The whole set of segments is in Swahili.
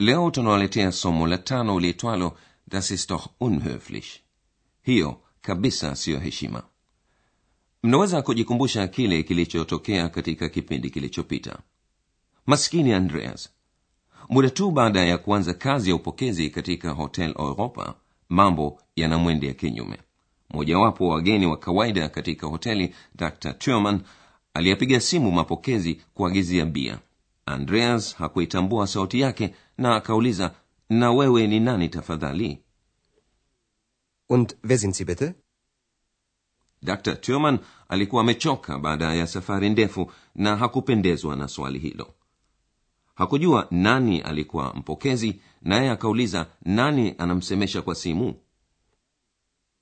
Leo tunawaletea somo la tano liitwalo Das ist doch unhöflich. Hiyo kabisa siyo heshima. Mnaweza kujikumbusha kile kilichotokea katika kipindi kilichopita. Maskini Andreas. Muda tu baada ya kuanza kazi ya upokezi katika Hotel Europa, mambo yanamwendea kinyume. Mojawapo wa wageni wa kawaida katika hoteli, Dr. Turman, aliyepiga simu mapokezi kuagizia bia. Andreas hakuitambua sauti yake na akauliza, na wewe ni nani tafadhali? und wer sind Sie bitte? Dr. Turman alikuwa amechoka baada ya safari ndefu na hakupendezwa na swali hilo. Hakujua nani alikuwa mpokezi, naye akauliza nani anamsemesha kwa simu.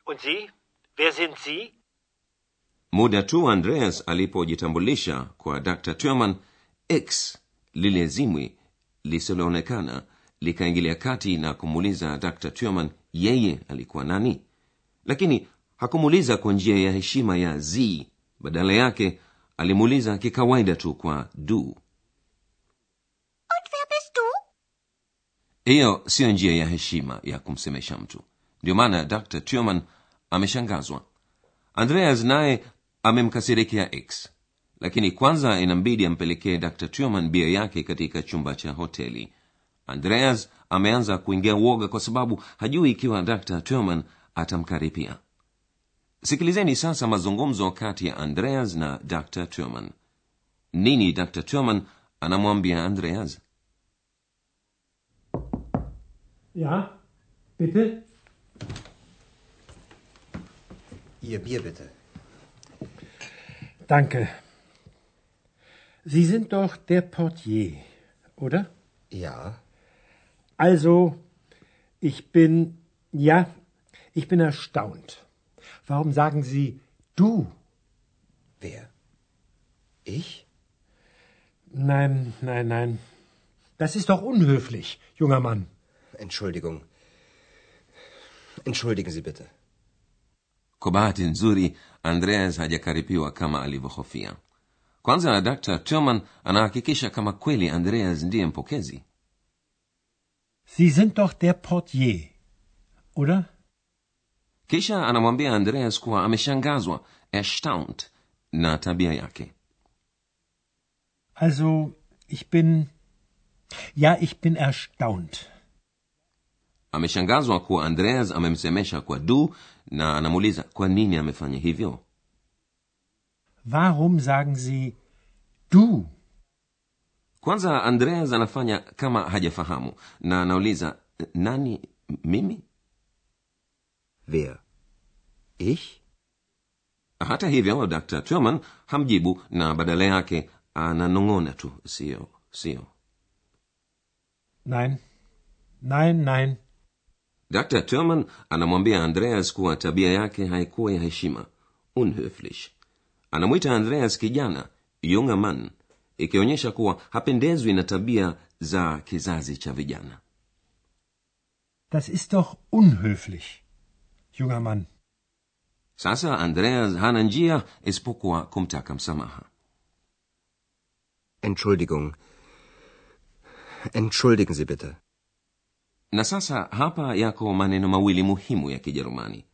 Und Sie? Wer sind Sie? Muda tu Andreas alipojitambulisha kwa Dr. Turman, X lile zimwi lisiloonekana likaingilia kati na kumuuliza Dr. Turman yeye alikuwa nani, lakini hakumuuliza kwa njia ya heshima ya z. Badala yake alimuuliza kikawaida tu kwa du. Hiyo siyo njia ya heshima ya kumsemesha mtu. Ndio maana Dr. Turman ameshangazwa. Andreas naye amemkasirikia X, lakini kwanza inambidi ampelekee Dr. Turman bia yake katika chumba cha hoteli. Andreas ameanza kuingia uoga kwa sababu hajui ikiwa Dr. Turman atamkaripia. Sikilizeni sasa mazungumzo kati ya Andreas na Dr. tuman Nini Dr. tuman anamwambia Andreas? Ja, bitte? Ihr Bier bitte. Danke. Sie sind doch der Portier, oder? Ja, Also, ich bin, ja, ich bin erstaunt. Warum sagen Sie du? wer? Ich? Nein, nein, nein. Das ist doch unhöflich, junger Mann. Entschuldigung. Entschuldigen Sie bitte. Kwa bahati nzuri, Andreas hajakaripiwa kama alivyohofia. Kwanza Dr. Turman anahakikisha kama kweli Andreas ndiye mpokezi. Sie sind doch der Portier, oder? Kisha anamwambia Andreas kuwa ameshangazwa, erstaunt, na tabia yake. Also, ich bin, ja, ich bin erstaunt. Ameshangazwa kuwa Andreas amemsemesha kwa du na anamuuliza kwa nini amefanya hivyo. Warum sagen Sie du? Kwanza Andreas anafanya kama hajafahamu na anauliza nani, mimi? Wer? Ich? Hata hivyo Dr. Turman hamjibu na badala yake ananong'ona tu, sio sio. Nein, nein, nein. Dr. Turman anamwambia Andreas kuwa tabia yake haikuwa ya heshima, unhöflich. Anamwita Andreas kijana, yunga man ikionyesha kuwa hapendezwi na tabia za kizazi cha vijana. Das ist doch unhöflich, junger Mann. Sasa Andreas hana njia isipokuwa kumtaka msamaha. Entschuldigung. Entschuldigen Sie bitte. Na sasa hapa yako maneno mawili muhimu ya Kijerumani.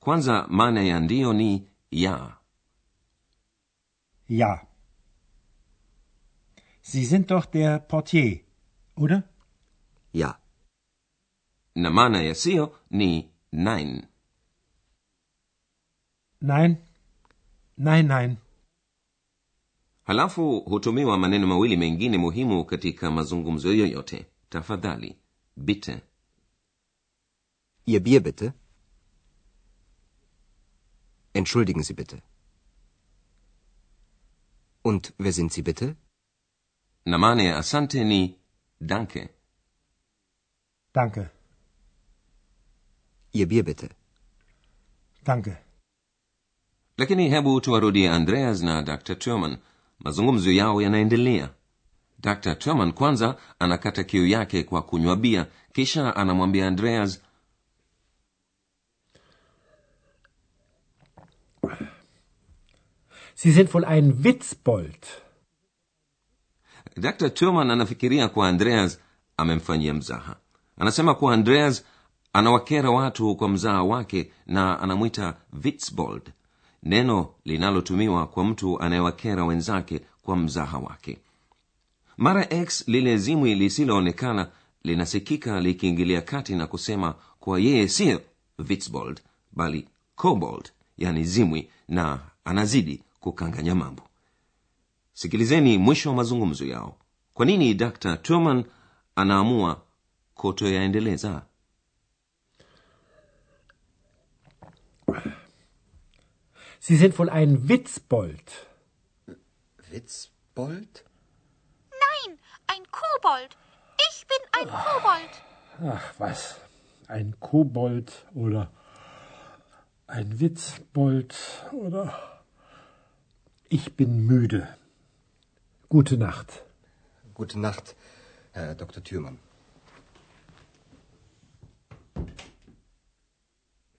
Kwanza, maana ya ndiyo ni ya. Ja. Sie sind doch der Portier, oder? Ja, na maana ya siyo ni nein. Nein, nein, nein. Halafu hutumiwa maneno mawili mengine muhimu katika mazungumzo yoyote. Tafadhali, bitte. Ihr Bier bitte. Entschuldigen Sie bitte. Und wer sind Sie bitte? Namane asante ni danke Danke. Ihr Bier bitte. Danke. lakini hebu tuwarudie andreas na dr turman mazungumzo yao yanaendelea dr turman kwanza anakata kiu yake kwa kunywa bia kisha anamwambia andreas Sie sind wohl ein Witzbold. dr Thurman anafikiria kuwa andreas amemfanyia mzaha anasema kuwa andreas anawakera watu kwa mzaha wake na anamwita Witzbold, neno linalotumiwa kwa mtu anayewakera wenzake kwa mzaha wake mara x lile zimwi lisiloonekana linasikika likiingilia kati na kusema kuwa yeye siyo Witzbold bali Kobold, yani zimwi na anazidi kukanganya mambo sikilizeni mwisho wa mazungumzo yao kwa nini dr turman anaamua kutoyaendeleza Sie sind wohl ein Witzbold. Witzbold? Nein, ein Kobold. Ich bin ein Kobold. Ach was, ein Kobold oder ein Witzbold oder... Ich bin müde. Gute Nacht. Gute Nacht, Herr Dr. Thürmann.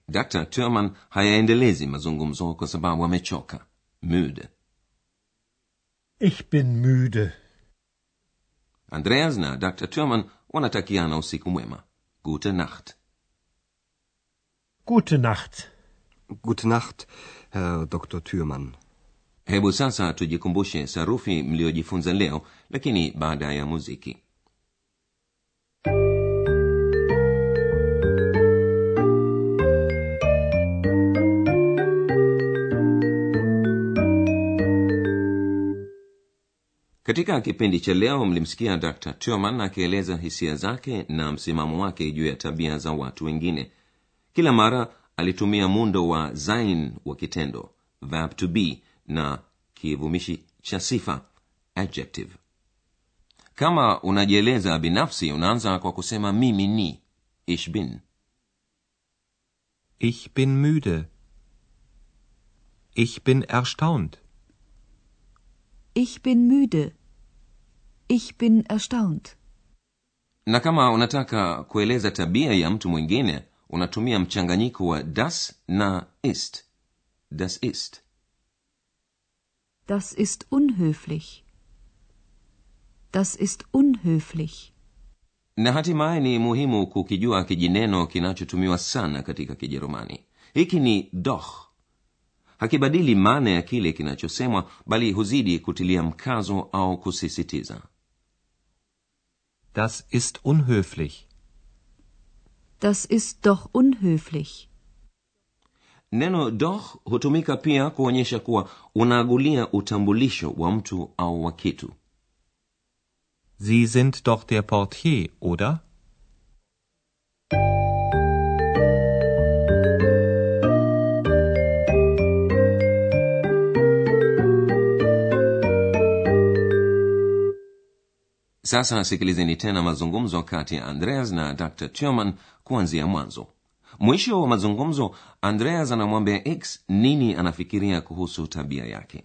dr turman hayaendelezi mazungumzo kwa sababu amechoka müde Ich bin müde. andreas na dr turman wanatakiana usiku mwema gute nacht Gute Nacht. Gute Nacht, Herr Dr. Thürmann. Hebu sasa tujikumbushe sarufi mliojifunza leo lakini baada ya muziki. Katika kipindi cha leo mlimsikia dr. Turman akieleza hisia zake na msimamo wake juu ya tabia za watu wengine. Kila mara alitumia muundo wa zain wa kitendo verb to be na kivumishi cha sifa adjective kama unajieleza binafsi unaanza kwa kusema mimi ni ich bin Ich bin müde. Ich bin erstaunt. Ich bin müde. Ich bin erstaunt. na kama unataka kueleza tabia ya mtu mwingine unatumia mchanganyiko wa das na ist das ist Das ist unhöflich. Das ist unhöflich. na hatimaye ni muhimu kukijua kijineno kinachotumiwa sana katika kijerumani hiki ni doch hakibadili maana ya kile kinachosemwa bali huzidi kutilia mkazo au kusisitiza Das ist unhöflich. Das ist doch unhöflich. Neno doch hutumika pia kuonyesha kuwa unaagulia utambulisho wa mtu au wa kitu Sie sind doch der Portier, oder? sasa sikilizeni tena mazungumzo kati ya andreas na dr turman kuanzia mwanzo mwisho wa mazungumzo andreas anamwambia x nini anafikiria kuhusu tabia yake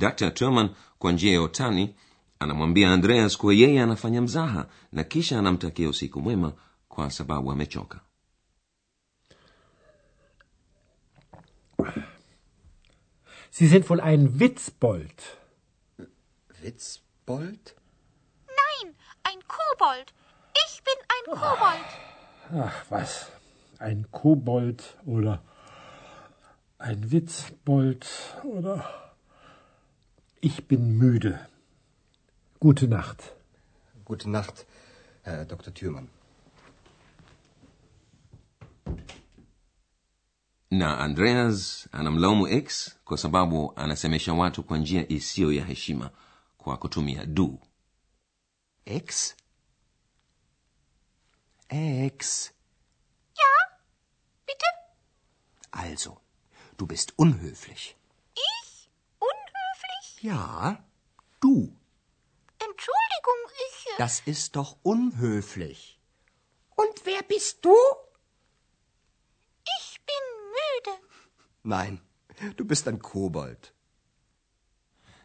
Dr turman kwa njia ya utani anamwambia andreas kuwa yeye anafanya mzaha na kisha anamtakia usiku mwema kwa sababu amechoka Sie sind wohl ein Witzbold. Witzbold? Nein, ein Kobold. Ich bin ein Kobold. Ach, was? Ein Kobold oder ein Witzbold oder. Ich bin müde. Gute Nacht. Gute Nacht, Herr Dr. Thürmann. na andreas anamlaumu x kwa sababu anasemesha watu kwa njia isiyo ya heshima kwa kutumia du Ex? Ex. Ja? Bitte? Also, du bist unhöflich. Ja, du. Entschuldigung, ich. äh, Das ist doch unhöflich. Und wer bist du? Ich bin müde. Nein, du bist ein Kobold.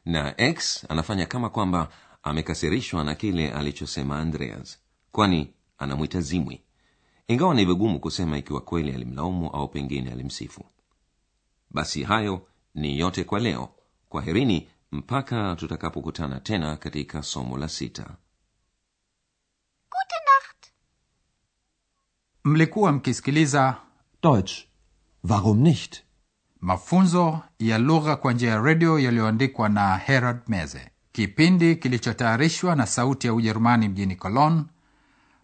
na x anafanya kama kwamba amekasirishwa na kile alichosema andreas kwani anamwita zimwi ingawa ni vigumu kusema ikiwa kweli alimlaumu au pengine alimsifu basi hayo ni yote kwa leo kwaherini mpaka tutakapokutana tena katika somo la sita Gute Nacht. mlikuwa mkisikiliza Deutsch. Warum nicht? mafunzo ya lugha kwa njia ya redio yaliyoandikwa na herald meze kipindi kilichotayarishwa na sauti ya ujerumani mjini cologne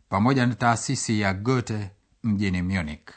pamoja na taasisi ya goethe mjini munich